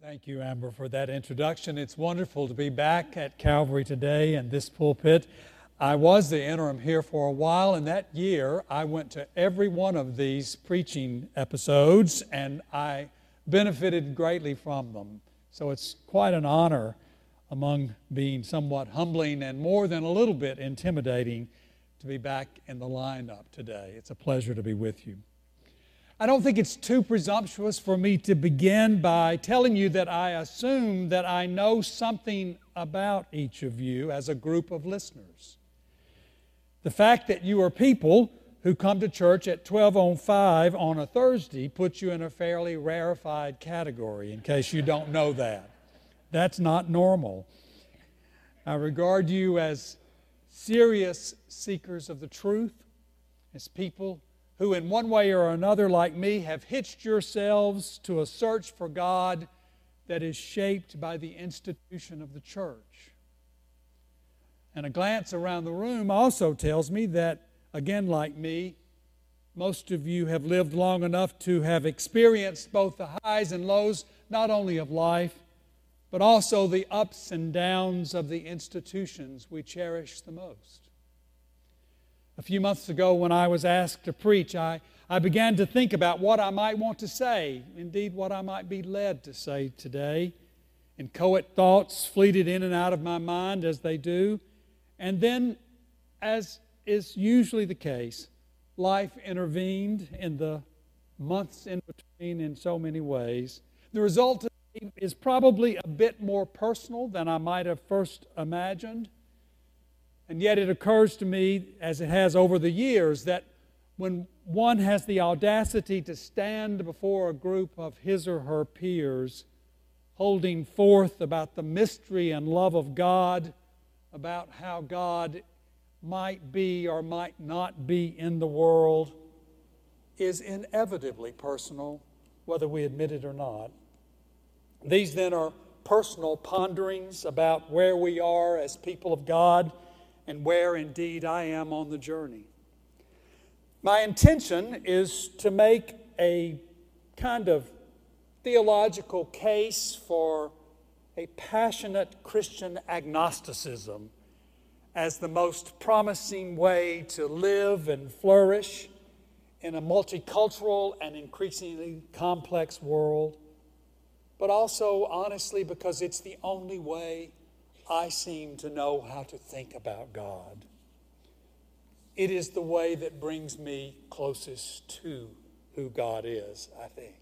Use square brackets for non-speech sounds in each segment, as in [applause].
Thank you, Amber, for that introduction. It's wonderful to be back at Calvary today in this pulpit. I was the interim here for a while, and that year I went to every one of these preaching episodes, and I benefited greatly from them. So it's quite an honor, among being somewhat humbling and more than a little bit intimidating, to be back in the lineup today. It's a pleasure to be with you. I don't think it's too presumptuous for me to begin by telling you that I assume that I know something about each of you as a group of listeners. The fact that you are people who come to church at 12:05 on a Thursday puts you in a fairly rarefied category in case you don't know that. That's not normal. I regard you as serious seekers of the truth, as people who, in one way or another, like me, have hitched yourselves to a search for God that is shaped by the institution of the church. And a glance around the room also tells me that, again, like me, most of you have lived long enough to have experienced both the highs and lows, not only of life, but also the ups and downs of the institutions we cherish the most. A few months ago, when I was asked to preach, I, I began to think about what I might want to say, indeed, what I might be led to say today. Inchoate thoughts fleeted in and out of my mind as they do. And then, as is usually the case, life intervened in the months in between in so many ways. The result is probably a bit more personal than I might have first imagined. And yet it occurs to me, as it has over the years, that when one has the audacity to stand before a group of his or her peers, holding forth about the mystery and love of God, about how God might be or might not be in the world, is inevitably personal, whether we admit it or not. These then are personal ponderings about where we are as people of God and where indeed I am on the journey. My intention is to make a kind of theological case for a passionate Christian agnosticism as the most promising way to live and flourish in a multicultural and increasingly complex world, but also, honestly, because it's the only way I seem to know how to think about God. It is the way that brings me closest to who God is, I think.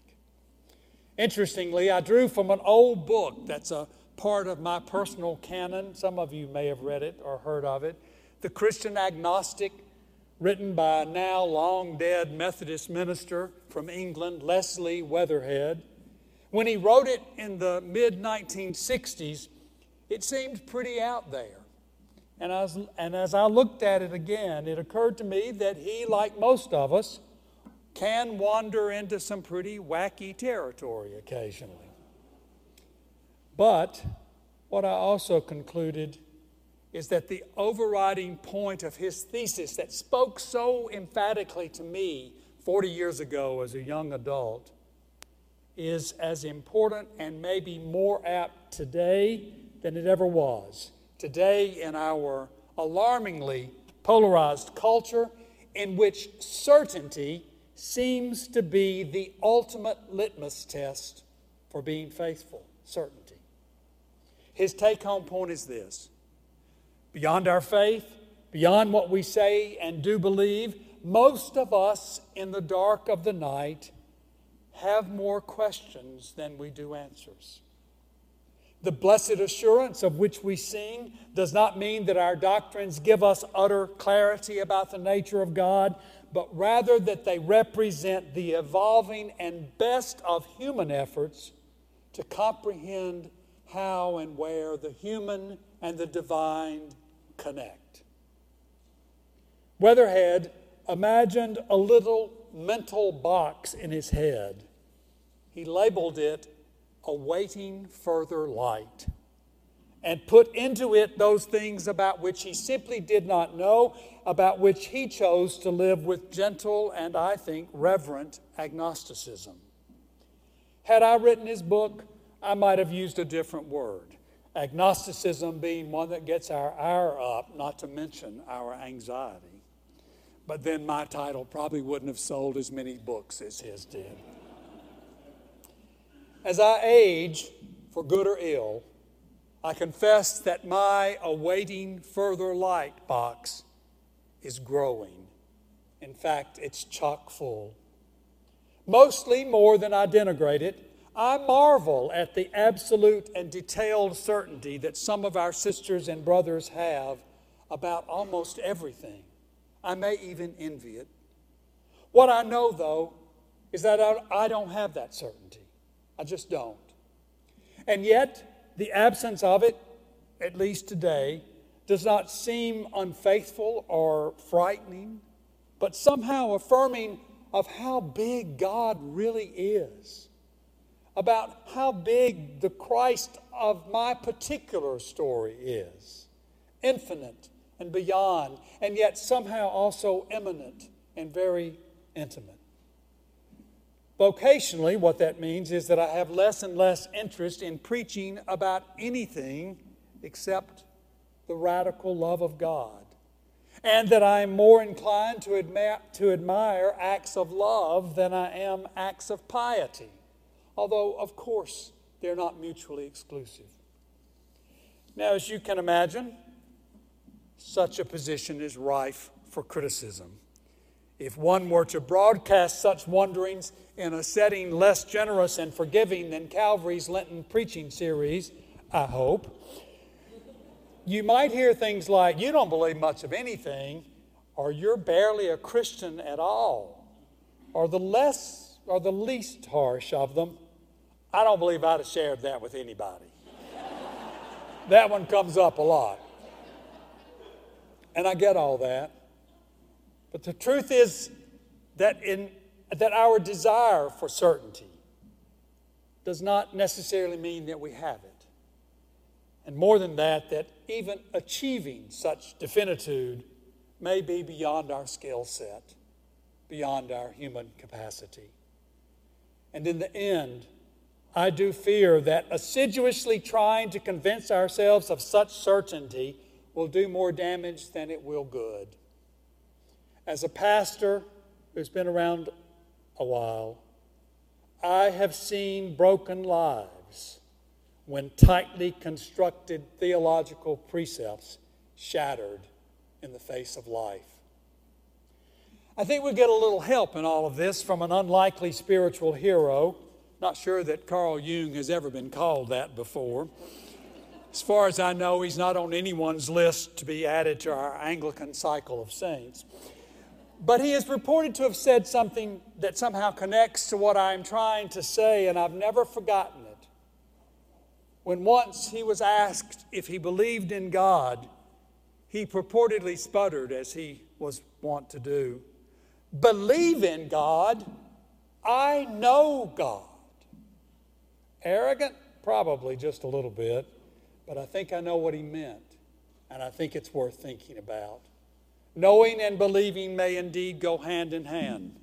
Interestingly, I drew from an old book that's a part of my personal canon. Some of you may have read it or heard of it. The Christian Agnostic, written by a now long dead Methodist minister from England, Leslie Weatherhead. When he wrote it in the mid 1960s, it seemed pretty out there. And as, and as I looked at it again, it occurred to me that he, like most of us, can wander into some pretty wacky territory occasionally. But what I also concluded is that the overriding point of his thesis that spoke so emphatically to me 40 years ago as a young adult is as important and maybe more apt today than it ever was. Today, in our alarmingly polarized culture, in which certainty seems to be the ultimate litmus test for being faithful certainty. His take home point is this beyond our faith, beyond what we say and do believe, most of us in the dark of the night have more questions than we do answers. The blessed assurance of which we sing does not mean that our doctrines give us utter clarity about the nature of God, but rather that they represent the evolving and best of human efforts to comprehend how and where the human and the divine connect. Weatherhead imagined a little mental box in his head. He labeled it awaiting further light, and put into it those things about which he simply did not know, about which he chose to live with gentle and, I think, reverent agnosticism. Had I written his book I might have used a different word. Agnosticism being one that gets our ire up, not to mention our anxiety. But then my title probably wouldn't have sold as many books as his did. As I age, for good or ill, I confess that my awaiting further light box is growing. In fact, it's chock full. Mostly more than I denigrate it, I marvel at the absolute and detailed certainty that some of our sisters and brothers have about almost everything. I may even envy it. What I know, though, is that I don't have that certainty. I just don't. And yet, the absence of it, at least today, does not seem unfaithful or frightening, but somehow affirming of how big God really is about how big the Christ of my particular story is infinite and beyond, and yet somehow also immanent and very intimate. Vocationally, what that means is that I have less and less interest in preaching about anything except the radical love of God. And that I am more inclined to admire, to admire acts of love than I am acts of piety although, of course, they're not mutually exclusive. Now, as you can imagine, such a position is rife for criticism. If one were to broadcast such wonderings in a setting less generous and forgiving than Calvary's Lenten preaching series, I hope, you might hear things like, You don't believe much of anything, or you're barely a Christian at all, or the less or the least harsh of them, I don't believe I'd have shared that with anybody. [laughs] that one comes up a lot. And I get all that. But the truth is that, in, that our desire for certainty does not necessarily mean that we have it. And more than that, that even achieving such definitude may be beyond our skill set, beyond our human capacity. And in the end, I do fear that assiduously trying to convince ourselves of such certainty will do more damage than it will good. As a pastor who's been around a while, I have seen broken lives when tightly constructed theological precepts shattered in the face of life. I think we get a little help in all of this from an unlikely spiritual hero not sure that Carl Jung has ever been called that before. As far as I know, he's not on anyone's list to be added to our Anglican cycle of saints. But he is reported to have said something that somehow connects to what I'm trying to say, and I've never forgotten it. When once he was asked if he believed in God, he purportedly sputtered, as he was wont to do Believe in God, I know God. Arrogant? Probably just a little bit, but I think I know what he meant, and I think it's worth thinking about. Knowing and believing may indeed go hand in hand,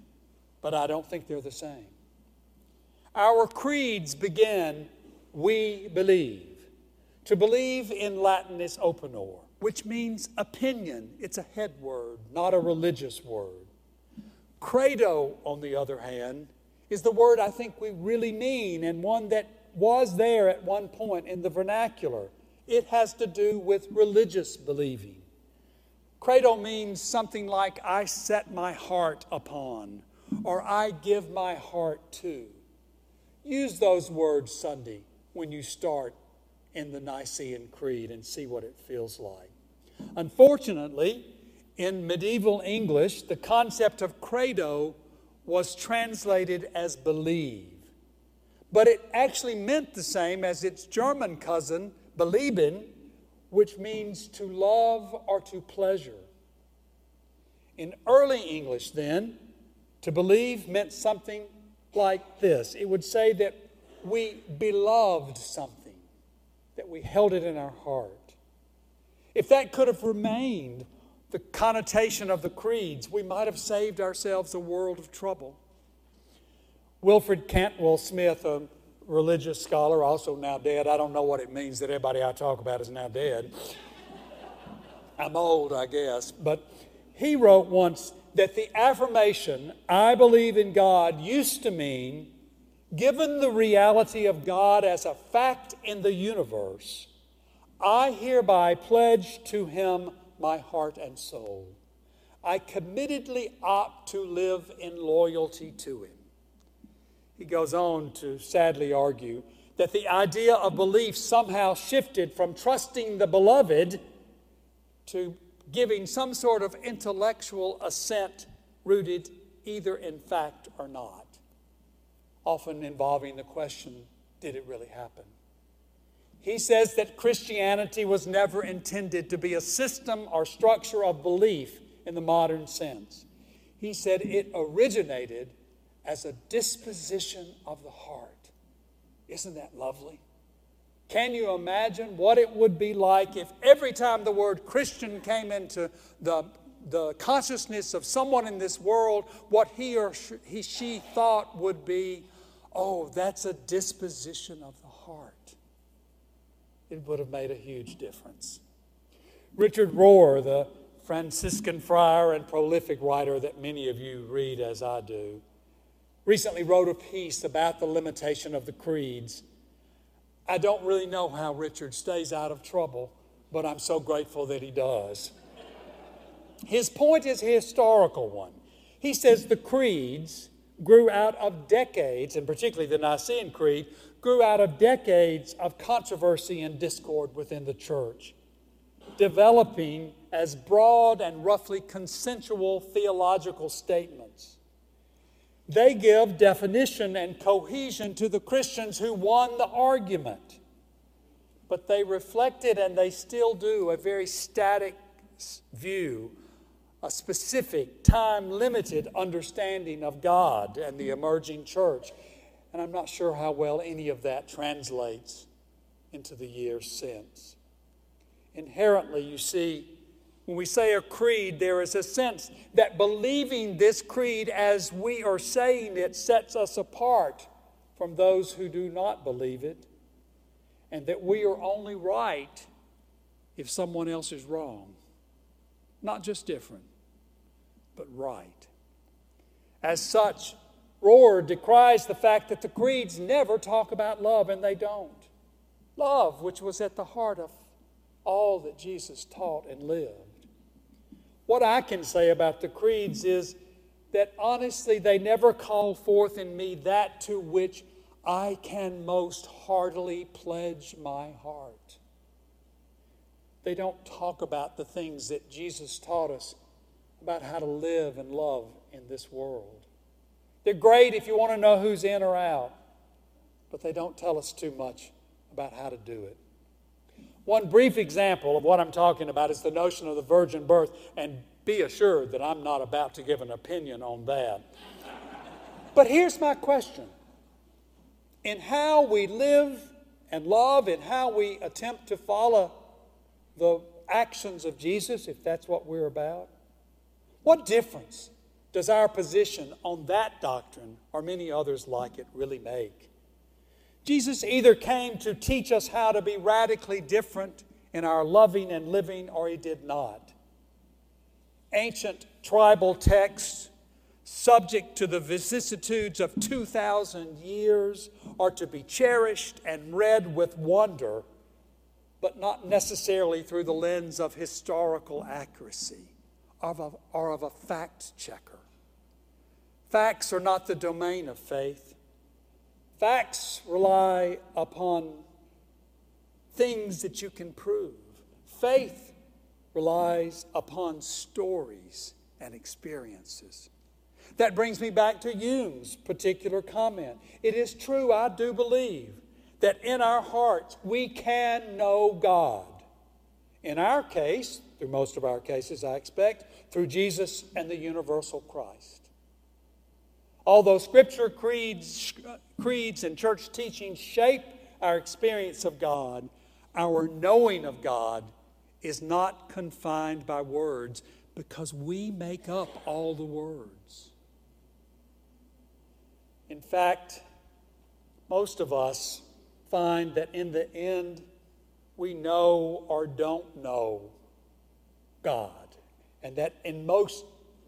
but I don't think they're the same. Our creeds begin, we believe. To believe in Latin is opinor, which means opinion. It's a head word, not a religious word. Credo, on the other hand, is the word I think we really mean and one that was there at one point in the vernacular. It has to do with religious believing. Credo means something like I set my heart upon or I give my heart to. Use those words Sunday when you start in the Nicene Creed and see what it feels like. Unfortunately, in medieval English, the concept of credo was translated as believe. But it actually meant the same as its German cousin, belieben, which means to love or to pleasure. In early English, then, to believe meant something like this it would say that we beloved something, that we held it in our heart. If that could have remained, the connotation of the creeds, we might have saved ourselves a world of trouble. Wilfred Cantwell Smith, a religious scholar, also now dead. I don't know what it means that everybody I talk about is now dead. I'm old, I guess. But he wrote once that the affirmation, I believe in God, used to mean, given the reality of God as a fact in the universe, I hereby pledge to him my heart and soul. I committedly opt to live in loyalty to him. He goes on to sadly argue that the idea of belief somehow shifted from trusting the beloved to giving some sort of intellectual assent rooted either in fact or not, often involving the question did it really happen? He says that Christianity was never intended to be a system or structure of belief in the modern sense. He said it originated as a disposition of the heart. Isn't that lovely? Can you imagine what it would be like if every time the word Christian came into the, the consciousness of someone in this world, what he or he, she thought would be, oh, that's a disposition of the heart? It would have made a huge difference. Richard Rohr, the Franciscan friar and prolific writer that many of you read as I do, recently wrote a piece about the limitation of the creeds. I don't really know how Richard stays out of trouble, but I'm so grateful that he does. His point is a historical one. He says the creeds grew out of decades, and particularly the Nicene Creed, grew out of decades of controversy and discord within the church, developing as broad and roughly consensual theological statements. They give definition and cohesion to the Christians who won the argument. But they reflected, and they still do, a very static view, a specific, time limited understanding of God and the emerging church. And I'm not sure how well any of that translates into the years since. Inherently, you see, when we say a creed, there is a sense that believing this creed as we are saying it sets us apart from those who do not believe it, and that we are only right if someone else is wrong. Not just different, but right. As such, Rohr decries the fact that the creeds never talk about love, and they don't. Love, which was at the heart of all that Jesus taught and lived. What I can say about the creeds is that honestly, they never call forth in me that to which I can most heartily pledge my heart. They don't talk about the things that Jesus taught us about how to live and love in this world. They're great if you want to know who's in or out, but they don't tell us too much about how to do it. One brief example of what I'm talking about is the notion of the virgin birth, and be assured that I'm not about to give an opinion on that. but here's my question In how we live and love, and how we attempt to follow the actions of Jesus, if that's what we're about, what difference does our position on that doctrine or many others like it really make? Jesus either came to teach us how to be radically different in our loving and living, or he did not. Ancient tribal texts, subject to the vicissitudes of 2,000 years, are to be cherished and read with wonder, but not necessarily through the lens of historical accuracy or of a fact checker. Facts are not the domain of faith. Facts rely upon things that you can prove. Faith relies upon stories and experiences. That brings me back to Jung's particular comment. It is true, I do believe, that in our hearts we can know God. In our case, through most of our cases, I expect, through Jesus and the universal Christ. Although Scripture creeds, creeds and church teachings shape our experience of God, our knowing of God is not confined by words because we make up all the words. In fact, most of us find that in the end, we know or don't know God. And that in most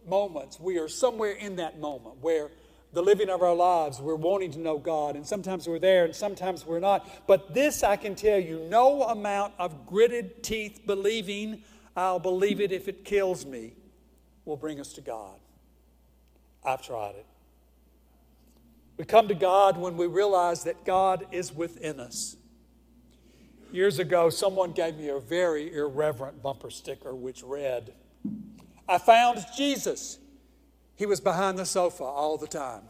moments, we are somewhere in that moment where the living of our lives, we're wanting to know God. And sometimes we're there and sometimes we're not. But this I can tell you no amount of gritted teeth believing, I'll believe it if it kills me, will bring us to God. I've tried it. We come to God when we realize that God is within us. Years ago, someone gave me a very irreverent bumper sticker which read, I found Jesus. He was behind the sofa all the time.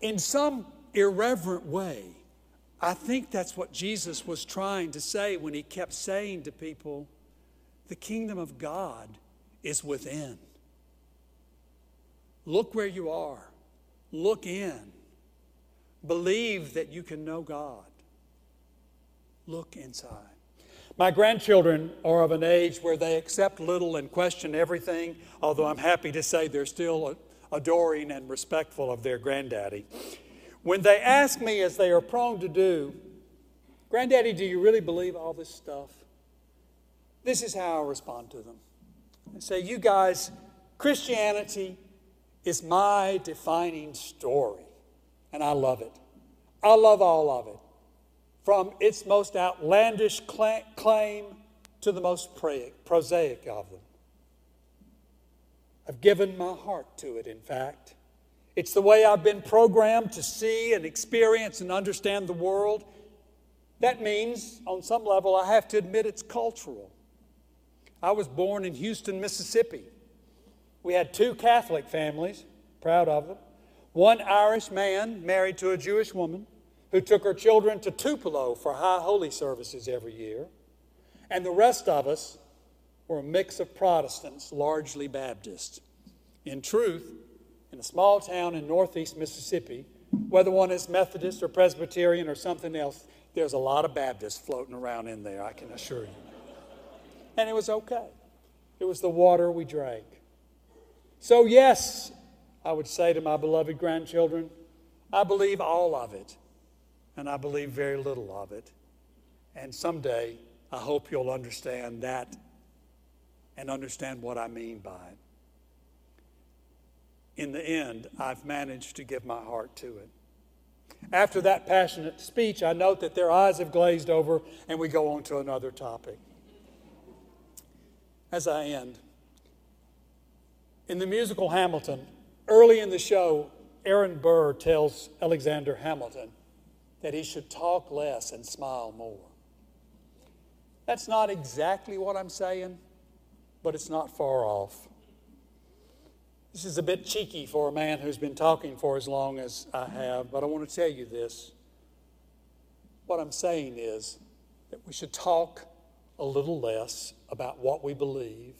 In some irreverent way, I think that's what Jesus was trying to say when he kept saying to people, The kingdom of God is within. Look where you are, look in. Believe that you can know God. Look inside. My grandchildren are of an age where they accept little and question everything, although I'm happy to say they're still adoring and respectful of their granddaddy. When they ask me, as they are prone to do, Granddaddy, do you really believe all this stuff? This is how I respond to them. I say, You guys, Christianity is my defining story, and I love it. I love all of it, from its most outlandish claim to the most prosaic of them. I've given my heart to it, in fact. It's the way I've been programmed to see and experience and understand the world. That means, on some level, I have to admit it's cultural. I was born in Houston, Mississippi. We had two Catholic families, proud of them. One Irish man married to a Jewish woman who took her children to Tupelo for high holy services every year. And the rest of us were a mix of Protestants, largely Baptist. In truth, in a small town in northeast Mississippi, whether one is Methodist or Presbyterian or something else, there's a lot of Baptists floating around in there, I can assure you. And it was okay. It was the water we drank. So, yes, I would say to my beloved grandchildren, I believe all of it, and I believe very little of it. And someday, I hope you'll understand that and understand what I mean by it. In the end, I've managed to give my heart to it. After that passionate speech, I note that their eyes have glazed over, and we go on to another topic. As I end, in the musical Hamilton, early in the show, Aaron Burr tells Alexander Hamilton that he should talk less and smile more. That's not exactly what I'm saying, but it's not far off. This is a bit cheeky for a man who's been talking for as long as I have, but I want to tell you this. What I'm saying is that we should talk a little less about what we believe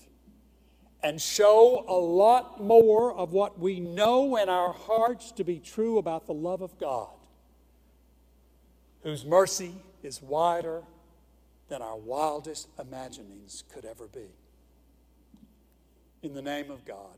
and show a lot more of what we know in our hearts to be true about the love of God, whose mercy is wider than our wildest imaginings could ever be. In the name of God.